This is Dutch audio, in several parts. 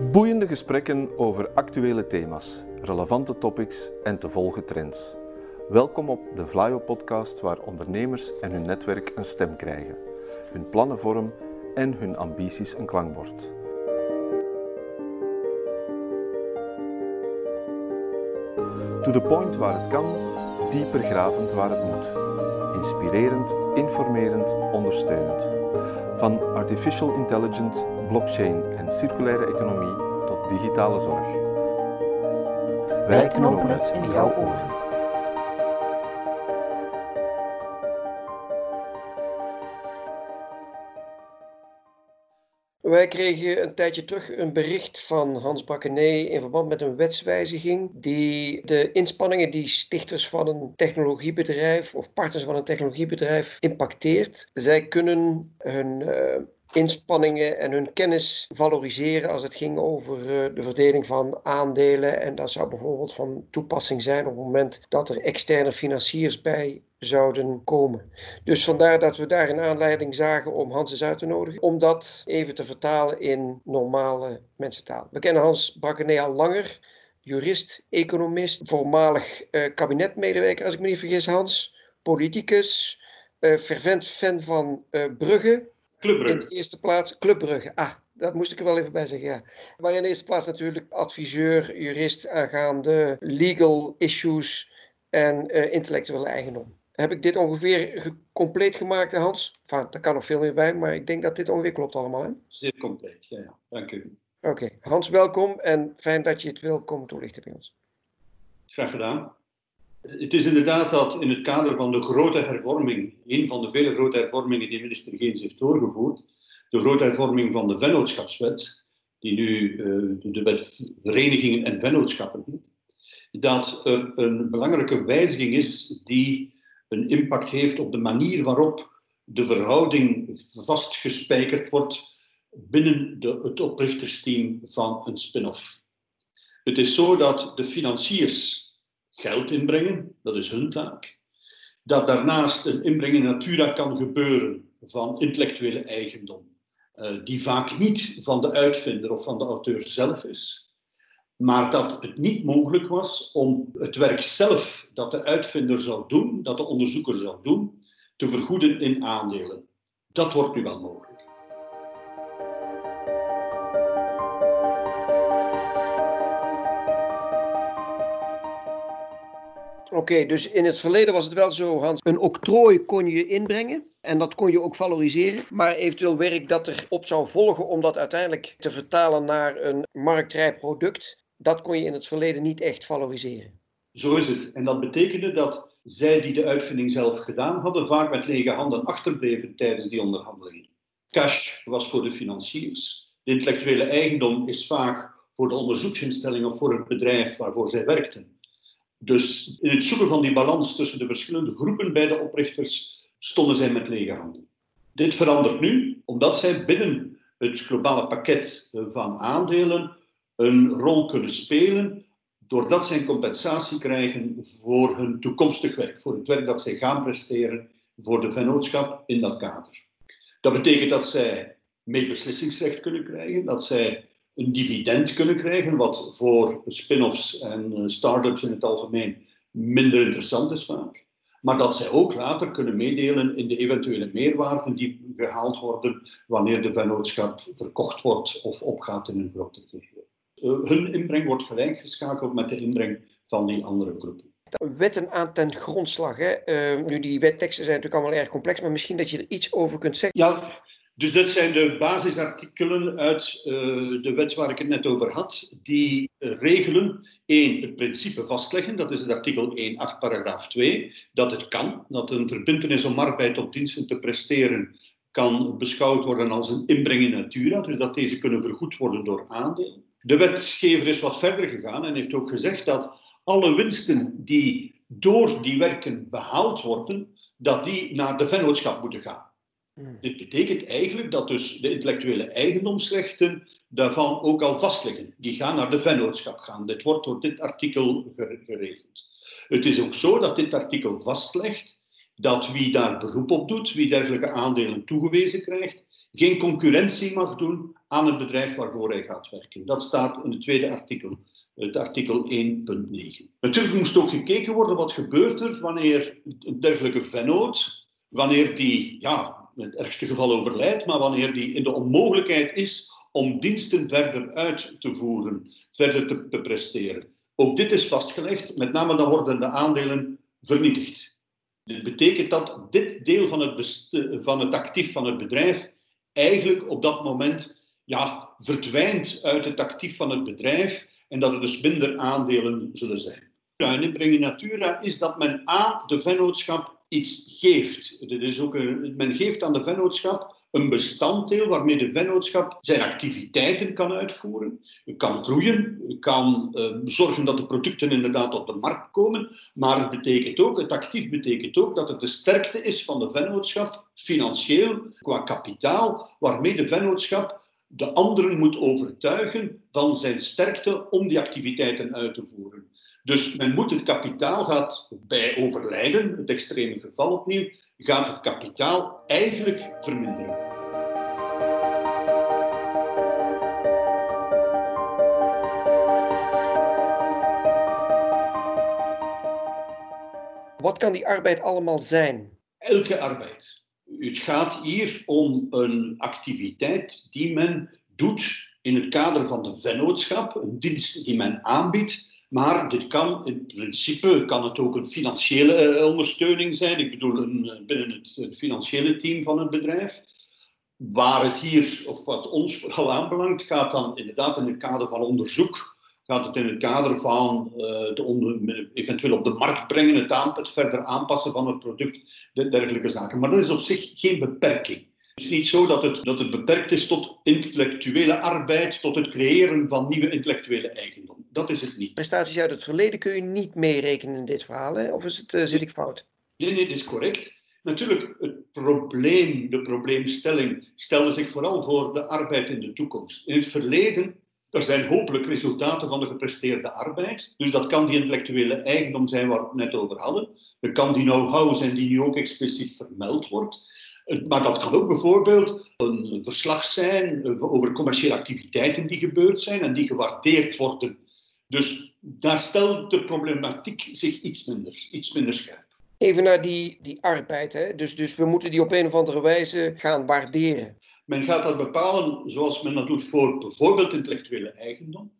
Boeiende gesprekken over actuele thema's, relevante topics en te volgen trends. Welkom op de Vlaio podcast waar ondernemers en hun netwerk een stem krijgen, hun plannen vorm en hun ambities een klankbord. To the point waar het kan, dieper gravend waar het moet. Inspirerend, informerend, ondersteunend. Van artificial intelligence, blockchain en circulaire economie tot digitale zorg. Wij knopen het in jouw oren. Wij kregen een tijdje terug een bericht van Hans Bakkenee in verband met een wetswijziging die de inspanningen die stichters van een technologiebedrijf of partners van een technologiebedrijf impacteert. Zij kunnen hun uh, inspanningen en hun kennis valoriseren als het ging over uh, de verdeling van aandelen. En dat zou bijvoorbeeld van toepassing zijn op het moment dat er externe financiers bij zouden komen. Dus vandaar dat we daar een aanleiding zagen om Hans eens uit te nodigen, om dat even te vertalen in normale mensentaal. We kennen Hans Brakkenee al langer, jurist, economist, voormalig uh, kabinetmedewerker, als ik me niet vergis, Hans, politicus, uh, fervent fan van uh, Brugge. Clubbrugge. In de eerste plaats, Club Brugge. Ah, dat moest ik er wel even bij zeggen, ja. Maar in de eerste plaats natuurlijk adviseur, jurist aangaande legal issues en intellectuele eigendom. Heb ik dit ongeveer compleet gemaakt, Hans? Enfin, er kan nog veel meer bij, maar ik denk dat dit ongeveer klopt allemaal. Hè? Zeer compleet, ja, ja. Dank u. Oké, okay. Hans, welkom en fijn dat je het wil komen toelichten bij ons. Graag gedaan. Het is inderdaad dat in het kader van de grote hervorming, een van de vele grote hervormingen die minister Geens heeft doorgevoerd, de grote hervorming van de vennootschapswet, die nu uh, de wet verenigingen en vennootschappen heet, dat er een belangrijke wijziging is die een impact heeft op de manier waarop de verhouding vastgespijkerd wordt binnen de, het oprichtersteam van een spin-off. Het is zo dat de financiers geld inbrengen, dat is hun taak. Dat daarnaast een inbreng in natura kan gebeuren van intellectuele eigendom, uh, die vaak niet van de uitvinder of van de auteur zelf is, maar dat het niet mogelijk was om het werk zelf dat de uitvinder zou doen, dat de onderzoeker zou doen, te vergoeden in aandelen. Dat wordt nu wel mogelijk. Oké, dus in het verleden was het wel zo, Hans. Een octrooi kon je inbrengen en dat kon je ook valoriseren. Maar eventueel werk dat erop zou volgen om dat uiteindelijk te vertalen naar een marktrijp product, dat kon je in het verleden niet echt valoriseren. Zo is het. En dat betekende dat zij die de uitvinding zelf gedaan hadden, vaak met lege handen achterbleven tijdens die onderhandelingen. Cash was voor de financiers. De intellectuele eigendom is vaak voor de onderzoeksinstelling of voor het bedrijf waarvoor zij werkten. Dus in het zoeken van die balans tussen de verschillende groepen bij de oprichters stonden zij met lege handen. Dit verandert nu, omdat zij binnen het globale pakket van aandelen een rol kunnen spelen doordat zij een compensatie krijgen voor hun toekomstig werk, voor het werk dat zij gaan presteren voor de vennootschap in dat kader. Dat betekent dat zij medebeslissingsrecht kunnen krijgen, dat zij een dividend kunnen krijgen, wat voor spin-offs en start-ups in het algemeen minder interessant is vaak. Maar dat zij ook later kunnen meedelen in de eventuele meerwaarden die gehaald worden wanneer de vennootschap verkocht wordt of opgaat in een groter geheel. Uh, hun inbreng wordt gelijkgeschakeld met de inbreng van die andere groepen. Wetten aan ten grondslag. Hè? Uh, nu, die wetteksten zijn natuurlijk allemaal erg complex, maar misschien dat je er iets over kunt zeggen. Ja, dus dat zijn de basisartikelen uit uh, de wet waar ik het net over had, die regelen één, het principe vastleggen, dat is het artikel 1.8 paragraaf 2, dat het kan, dat een verbintenis om arbeid op diensten te presteren kan beschouwd worden als een inbreng in natura, dus dat deze kunnen vergoed worden door aandelen. De wetgever is wat verder gegaan en heeft ook gezegd dat alle winsten die door die werken behaald worden, dat die naar de vennootschap moeten gaan. Hmm. Dit betekent eigenlijk dat dus de intellectuele eigendomsrechten daarvan ook al vastliggen. Die gaan naar de vennootschap gaan. Dit wordt door dit artikel geregeld. Het is ook zo dat dit artikel vastlegt dat wie daar beroep op doet, wie dergelijke aandelen toegewezen krijgt, geen concurrentie mag doen aan het bedrijf waarvoor hij gaat werken. Dat staat in het tweede artikel, het artikel 1.9. Natuurlijk moest ook gekeken worden wat gebeurt er wanneer een dergelijke vennoot, wanneer die, ja, in het ergste geval overlijdt, maar wanneer die in de onmogelijkheid is om diensten verder uit te voeren, verder te, te presteren. Ook dit is vastgelegd, met name dan worden de aandelen vernietigd. Dit betekent dat dit deel van het, van het actief van het bedrijf eigenlijk op dat moment ja, verdwijnt uit het actief van het bedrijf en dat er dus minder aandelen zullen zijn. En inbreng Natura is dat men A, de vennootschap iets geeft. Is ook een, men geeft aan de vennootschap een bestanddeel waarmee de vennootschap zijn activiteiten kan uitvoeren, kan groeien, kan uh, zorgen dat de producten inderdaad op de markt komen, maar het betekent ook, het actief betekent ook dat het de sterkte is van de vennootschap, financieel, qua kapitaal, waarmee de vennootschap de anderen moet overtuigen van zijn sterkte om die activiteiten uit te voeren. Dus men moet het kapitaal, gaat bij overlijden, het extreme geval opnieuw, gaat het kapitaal eigenlijk verminderen. Wat kan die arbeid allemaal zijn? Elke arbeid. Het gaat hier om een activiteit die men doet in het kader van de vennootschap, een dienst die men aanbiedt maar dit kan in principe kan het ook een financiële eh, ondersteuning zijn. Ik bedoel, een, eh, binnen het, financiële team van het bedrijf. Waar het hier, of wat ons vooral aanbelangt, gaat dan inderdaad in het kader van onderzoek. Gaat het in het kader van uh, de eventueel op de markt brengen, het, aan, het verder aanpassen van het product, dergelijke zaken. Maar dat is op zich geen beperking. Het is niet zo dat het, dat het beperkt is tot intellectuele arbeid, tot het creëren van nieuwe intellectuele eigendom. Dat is het niet. Prestaties uit het verleden kun je niet meerekenen in dit verhaal, hè? of is het, uh, zit ik fout? Nee, nee, dat is correct. Natuurlijk, het probleem, de probleemstelling, stelde zich vooral voor de arbeid in de toekomst. In het verleden, er zijn hopelijk resultaten van de gepresteerde arbeid. Dus dat kan die intellectuele eigendom zijn waar we het net over hadden. Dat kan die know-how zijn die nu ook expliciet vermeld wordt. Maar dat kan ook bijvoorbeeld een verslag zijn over commerciële activiteiten die gebeurd zijn en die gewaardeerd worden. Dus daar stelt de problematiek zich iets minder, iets minder scherp. Even naar die, die arbeid. Hè? Dus, dus we moeten die op een of andere wijze gaan waarderen. Men gaat dat bepalen zoals men dat doet voor bijvoorbeeld intellectuele eigendom.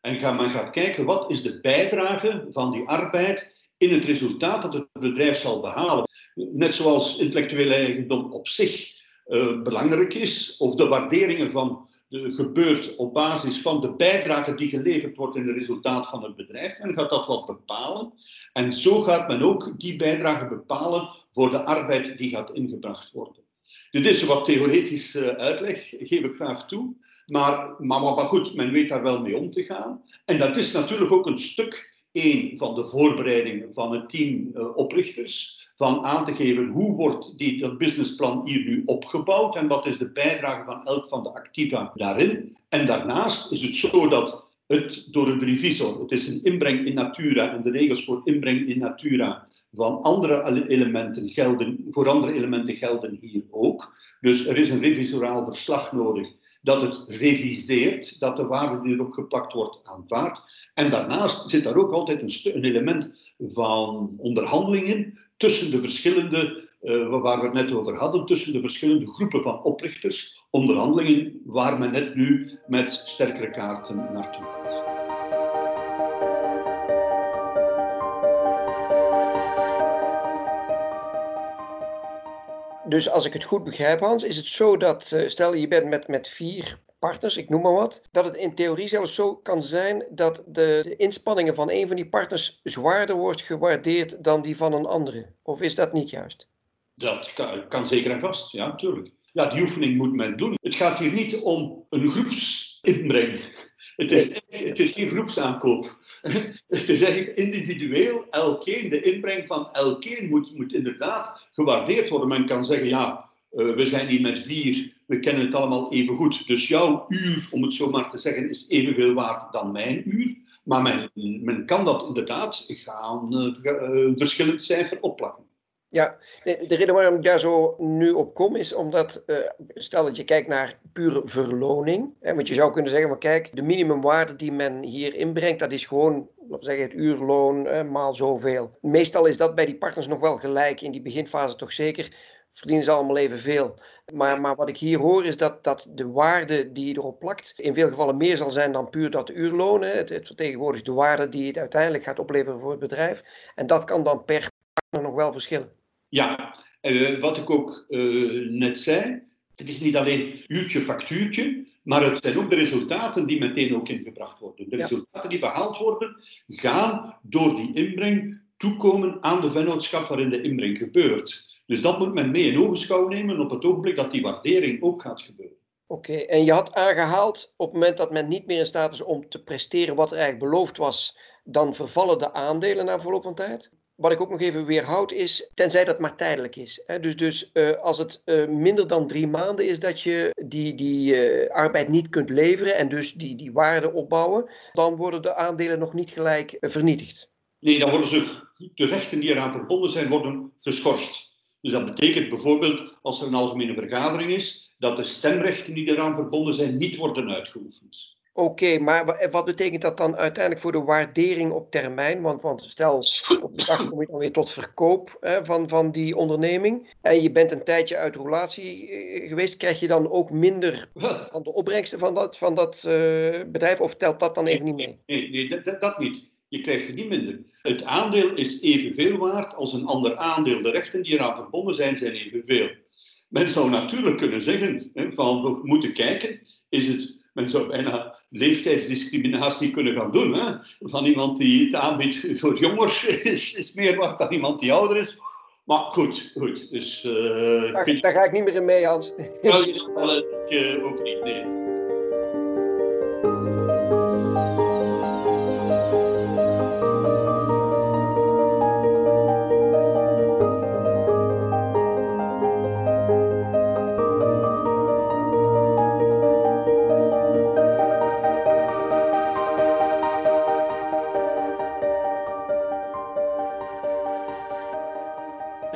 En gaat, men gaat kijken wat is de bijdrage van die arbeid in het resultaat dat het bedrijf zal behalen net zoals intellectuele eigendom op zich uh, belangrijk is, of de waarderingen van de, gebeurt op basis van de bijdrage die geleverd wordt in het resultaat van het bedrijf. Men gaat dat wat bepalen. En zo gaat men ook die bijdrage bepalen voor de arbeid die gaat ingebracht worden. Dit is wat theoretische uitleg, geef ik graag toe. Maar, maar, maar goed, men weet daar wel mee om te gaan. En dat is natuurlijk ook een stuk, één, van de voorbereiding van het team uh, oprichters van aan te geven hoe wordt die, dat businessplan hier nu opgebouwd en wat is de bijdrage van elk van de activa daarin. En daarnaast is het zo dat het door een revisor, het is een inbreng in natura en de regels voor inbreng in natura van andere elementen gelden, voor andere elementen gelden hier ook. Dus er is een revisoraal verslag nodig dat het reviseert, dat de waarde die erop geplakt wordt aanvaardt. En daarnaast zit daar ook altijd een, element van onderhandeling in, tussen de verschillende, uh, waar we het net over hadden, tussen de verschillende groepen van oprichters, onderhandelingen waar men net nu met sterkere kaarten naartoe gaat. Dus als ik het goed begrijp, Hans, is het zo dat, uh, stel je bent met, met vier partners, ik noem maar wat, dat het in theorie zelfs zo kan zijn dat de, de inspanningen van een van die partners zwaarder wordt gewaardeerd dan die van een andere. Of is dat niet juist? Dat kan, kan zeker en vast, ja, natuurlijk. Ja, die oefening moet men doen. Het gaat hier niet om een groepsinbreng. Het is, het is geen groepsaankoop. Het is eigenlijk individueel. Elkeen, de inbreng van elkeen moet, moet inderdaad gewaardeerd worden. Men kan zeggen, ja, uh, we zijn hier met vier we kennen het allemaal even goed. Dus jouw uur, om het zo maar te zeggen, is evenveel waard dan mijn uur. Maar men, men kan dat inderdaad gaan uh, verschillend cijfer opplakken. Ja, de reden waarom ik daar zo nu op kom is omdat, uh, stel dat je kijkt naar pure verloning. Hè, want je zou kunnen zeggen, maar kijk, de minimumwaarde die men hier inbrengt, dat is gewoon, laten zeggen, het uurloon maal zoveel. Meestal is dat bij die partners nog wel gelijk, in die beginfase toch zeker verdienen ze allemaal evenveel. Maar, maar wat ik hier hoor is dat, dat de waarde die je erop plakt in veel gevallen meer zal zijn dan puur dat uurloon. Het, het vertegenwoordigt de waarde die het uiteindelijk gaat opleveren voor het bedrijf. En dat kan dan per partner nog wel verschillen. Ja, uh, wat ik ook uh, net zei, het is niet alleen uurtje, factuurtje, maar het zijn ook de resultaten die meteen ook ingebracht worden. De resultaten die behaald worden, gaan door die inbreng toekomen aan de vennootschap waarin de inbreng gebeurt. Dus dat moet men mee in ogenschouw nemen op het ogenblik dat die waardering ook gaat gebeuren. Oké, en je had aangehaald op het moment dat men niet meer in staat is om te presteren wat er eigenlijk beloofd was, dan vervallen de aandelen na verloop van tijd. Wat ik ook nog even weerhoud is, tenzij dat maar tijdelijk is. Dus, dus uh, als het uh, minder dan drie maanden is dat je die, die uh, arbeid niet kunt leveren en dus die, die waarde opbouwen, dan worden de aandelen nog niet gelijk vernietigd. Nee, dan worden ze, de rechten die eraan verbonden zijn, worden geschorst. Dus dat betekent bijvoorbeeld, als er een algemene vergadering is, dat de stemrechten die eraan verbonden zijn, niet worden uitgeoefend. Oké, maar wat betekent dat dan uiteindelijk voor de waardering op termijn? Want, want stel, op de dag kom je dan weer tot verkoop hè, van, van die onderneming. En je bent een tijdje uit relatie eh, geweest. Krijg je dan ook minder van de opbrengsten van dat, van dat uh, bedrijf? Of telt dat dan even niet mee? Nee, dat, dat niet. Je krijgt er niet minder. Het aandeel is evenveel waard als een ander aandeel. De rechten die eraan verbonden zijn, zijn evenveel. Men zou natuurlijk kunnen zeggen, hè, van we moeten kijken, is het men zou bijna leeftijdsdiscriminatie kunnen gaan doen. Hè? Van iemand die het aanbiedt voor jonger is, is meer waard dan iemand die ouder is. Maar goed, goed. Dus, uh, daar, vind... daar, ga ik niet meer in mee, Hans. Nou, dat ik uh, ook niet, nee.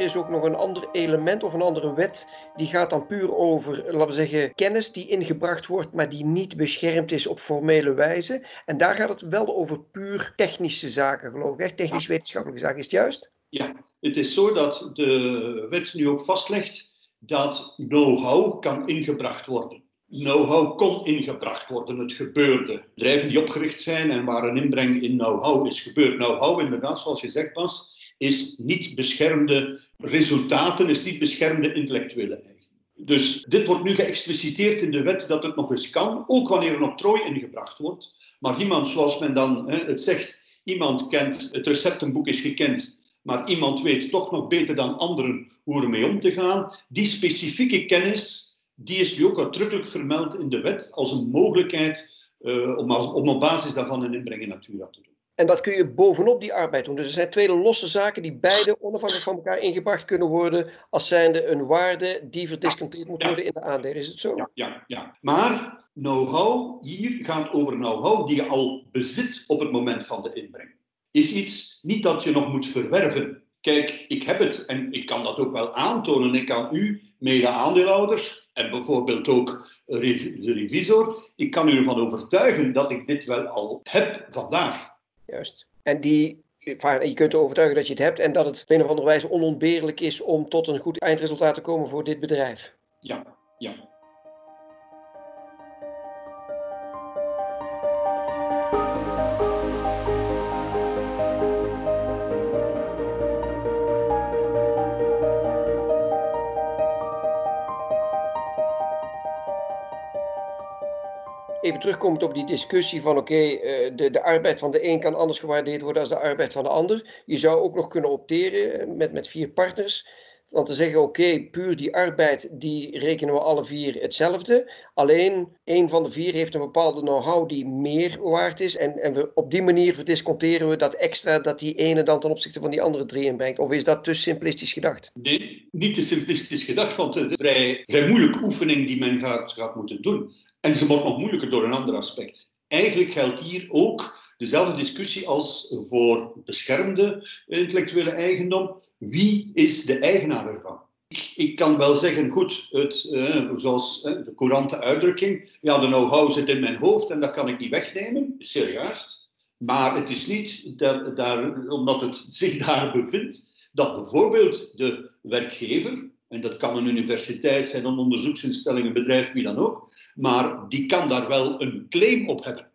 Is ook nog een ander element of een andere wet. Die gaat dan puur over, laten we zeggen, kennis die ingebracht wordt, maar die niet beschermd is op formele wijze. En daar gaat het wel over puur technische zaken, geloof ik. Technisch-wetenschappelijke zaken, is het juist? Ja, het is zo dat de wet nu ook vastlegt dat know-how kan ingebracht worden. Know-how kon ingebracht worden, het gebeurde. Bedrijven die opgericht zijn en waar een inbreng in know-how is gebeurd. Know-how, inderdaad, zoals je zegt, Bas, is niet beschermde resultaten, is niet beschermde intellectuele eigen. Dus dit wordt nu geëxpliciteerd in de wet dat het nog eens kan, ook wanneer een octrooi ingebracht wordt. Maar iemand, zoals men dan hè, het zegt, iemand kent, het receptenboek is gekend, maar iemand weet toch nog beter dan anderen hoe ermee om te gaan. Die specifieke kennis, die is nu ook uitdrukkelijk vermeld in de wet als een mogelijkheid uh, om, om op basis daarvan een inbreng in natura te doen. En dat kun je bovenop die arbeid doen. Dus er zijn twee losse zaken die beide onafhankelijk van elkaar ingebracht kunnen worden als zijnde een waarde die verdisconteerd moet worden in de aandelen. Is het zo? Ja, ja, ja. Maar know-how hier gaat over know-how die je al bezit op het moment van de inbreng. Is iets niet dat je nog moet verwerven. Kijk, ik heb het en ik kan dat ook wel aantonen. Ik kan u, mede-aandeelhouders en bijvoorbeeld ook de revisor, ik kan u ervan overtuigen dat ik dit wel al heb vandaag. Juist. En die, je kunt overtuigen dat je het hebt en dat het op een of andere wijze onontbeerlijk is om tot een goed eindresultaat te komen voor dit bedrijf. Ja, ja. Even terugkomend op die discussie van oké, uh, de, de arbeid van de een kan anders gewaardeerd worden als de arbeid van de ander. Je zou ook nog kunnen opteren met, met vier partners. Want te zeggen, oké, puur die arbeid, die rekenen we alle vier hetzelfde. Alleen een van de vier heeft een bepaalde know-how die meer waard is. En, en we, op die manier verdisconteren we dat extra dat die ene dan ten opzichte van die andere drie inbrengt. Of is dat te simplistisch gedacht? Nee, niet te simplistisch gedacht, want het is een vrij, vrij moeilijke oefening die men gaat, gaat moeten doen. En ze wordt nog moeilijker door een ander aspect. Eigenlijk geldt hier ook dezelfde discussie als voor beschermde intellectuele eigendom. Wie is de eigenaar ervan? Ik, ik kan wel zeggen, goed, het, uh, zoals uh, de courante uitdrukking, ja, de know-how zit in mijn hoofd en dat kan ik niet wegnemen, serieus. Maar het is niet dat, daar, omdat het zich daar bevindt, dat bijvoorbeeld de werkgever, en dat kan een universiteit zijn, een onderzoeksinstelling, een bedrijf, wie dan ook, maar die kan daar wel een claim op hebben.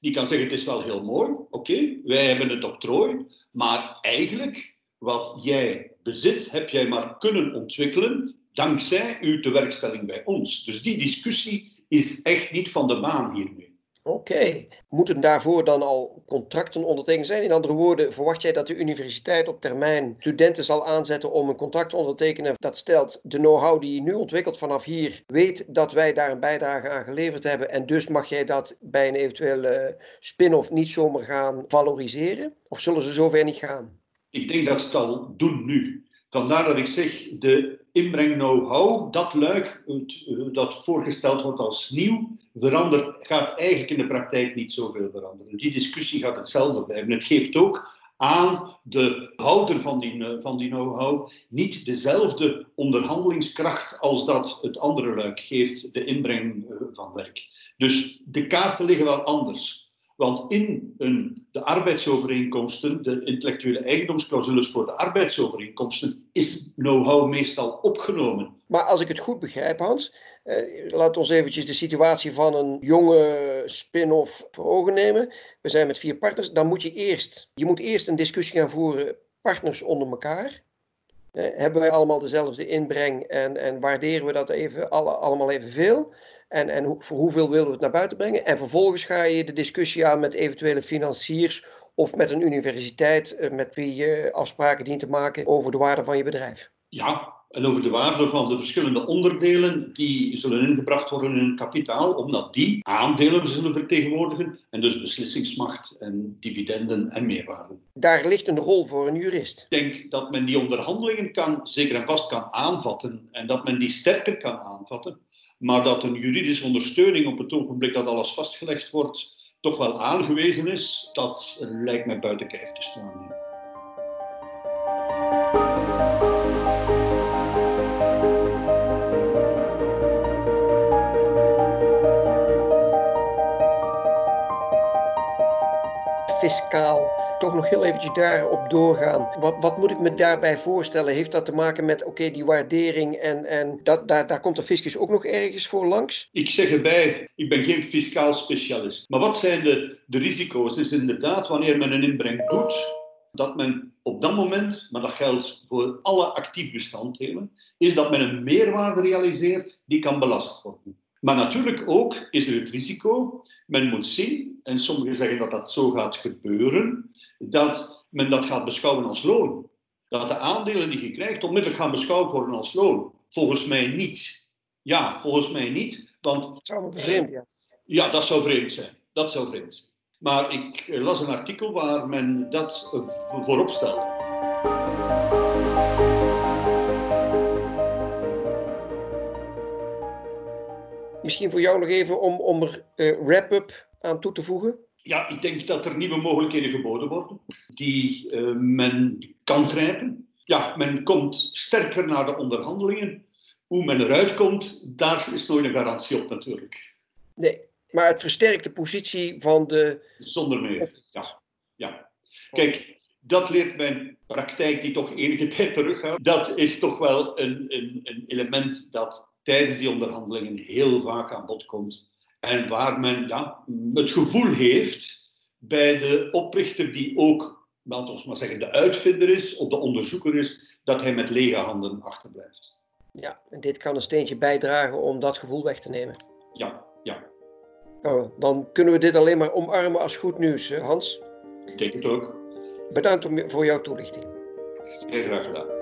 Die kan zeggen, het is wel heel mooi, oké, wij hebben het octrooi, maar eigenlijk wat jij bezit, heb jij maar kunnen ontwikkelen dankzij uw tewerkstelling bij ons. Dus die discussie is echt niet van de baan hiermee. Oké. Moeten daarvoor dan al contracten ondertekend zijn? In andere woorden, verwacht jij dat de universiteit op termijn studenten zal aanzetten om een contract te ondertekenen dat stelt de know-how die je nu ontwikkelt vanaf hier, weet dat wij daar een bijdrage aan geleverd hebben en dus mag jij dat bij een eventuele spin-off niet zomaar gaan valoriseren? Of zullen ze zover niet gaan? Ik denk dat ze het al doen nu. Vandaar dat ik zeg, de inbreng know-how, dat luik dat voorgesteld wordt als nieuw, verandert, gaat eigenlijk in de praktijk niet zoveel veranderen. Die discussie gaat hetzelfde blijven. Het geeft ook aan de houder van die, van die know-how niet dezelfde onderhandelingskracht als dat het andere luik geeft, de inbreng eh, van werk. Dus de kaarten liggen wel anders. Want in een, de arbeidsovereenkomsten, de intellectuele eigendomsclausules voor de arbeidsovereenkomsten, is know-how meestal opgenomen. Maar als ik het goed begrijp, Hans, eh, laat ons eventjes de situatie van een jonge spin-off voor ogen nemen. We zijn met vier partners. Dan moet je eerst, je moet eerst een discussie gaan voeren, partners onder elkaar. Eh, hebben wij allemaal dezelfde inbreng en, en waarderen we dat even, alle, allemaal evenveel? En, en voor hoeveel willen we het naar buiten brengen? En vervolgens ga je de discussie aan met eventuele financiers of met een universiteit eh, met wie je afspraken dient te maken over de waarde van je bedrijf. Ja, en over de waarde van de verschillende onderdelen die zullen ingebracht worden in het kapitaal, omdat die aandelen zullen vertegenwoordigen en dus beslissingsmacht en dividenden en meerwaarde. Daar ligt een rol voor een jurist. Ik denk dat men die onderhandelingen kan, zeker en vast kan aanvatten en dat men die sterker kan aanvatten, maar dat een juridische ondersteuning op het ogenblik dat alles vastgelegd wordt, toch wel aangewezen is, dat lijkt mij buiten kijf te staan. Fiscaal toch nog heel eventjes daarop doorgaan. Wat, wat moet ik me daarbij voorstellen? Heeft dat te maken met, oké, die waardering en, en dat, daar, daar komt de fiscus ook nog ergens voor langs? Ik zeg erbij, ik ben geen fiscaal specialist. Maar wat zijn de, de risico's? Is inderdaad wanneer men een inbreng doet, dat men op dat moment, maar dat geldt voor alle actief bestanddelen, is dat men een meerwaarde realiseert die kan belast worden. Maar natuurlijk ook is er het risico, men moet zien, en sommigen zeggen dat dat zo gaat gebeuren, dat men dat gaat beschouwen als loon. Dat de aandelen die je krijgt onmiddellijk gaan beschouwd worden als loon. Volgens mij niet. Ja, volgens mij niet. Want, dat zou vreemd, ja. Ja, dat zou vreemd zijn. Dat zou vreemd zijn. Maar ik las een artikel waar men dat voorop stelde. Misschien voor jou nog even om, om er uh, wrap-up aan toe te voegen. Ja, ik denk dat er nieuwe mogelijkheden geboden worden die uh, men kan grijpen. Ja, men komt sterker naar de onderhandelingen. Hoe men eruit komt, daar is nooit een garantie op natuurlijk. Nee, maar het versterkt de positie van de... Zonder meer, ja. ja. Kijk, dat leert mijn praktijk die toch enige tijd terug gaat. Dat is toch wel een, een, een element dat tijdens die onderhandelingen heel vaak aan bod komt. En waar men ja, het gevoel heeft bij de oprichter die ook, laten we maar zeggen, de uitvinder is of de onderzoeker is, dat hij met lege handen achterblijft. Ja, en dit kan een steentje bijdragen om dat gevoel weg te nemen. Ja, ja. Nou, dan kunnen we dit alleen maar omarmen als goed nieuws, Hans. Ik denk het ook. Bedankt voor jouw toelichting. Zeer graag gedaan.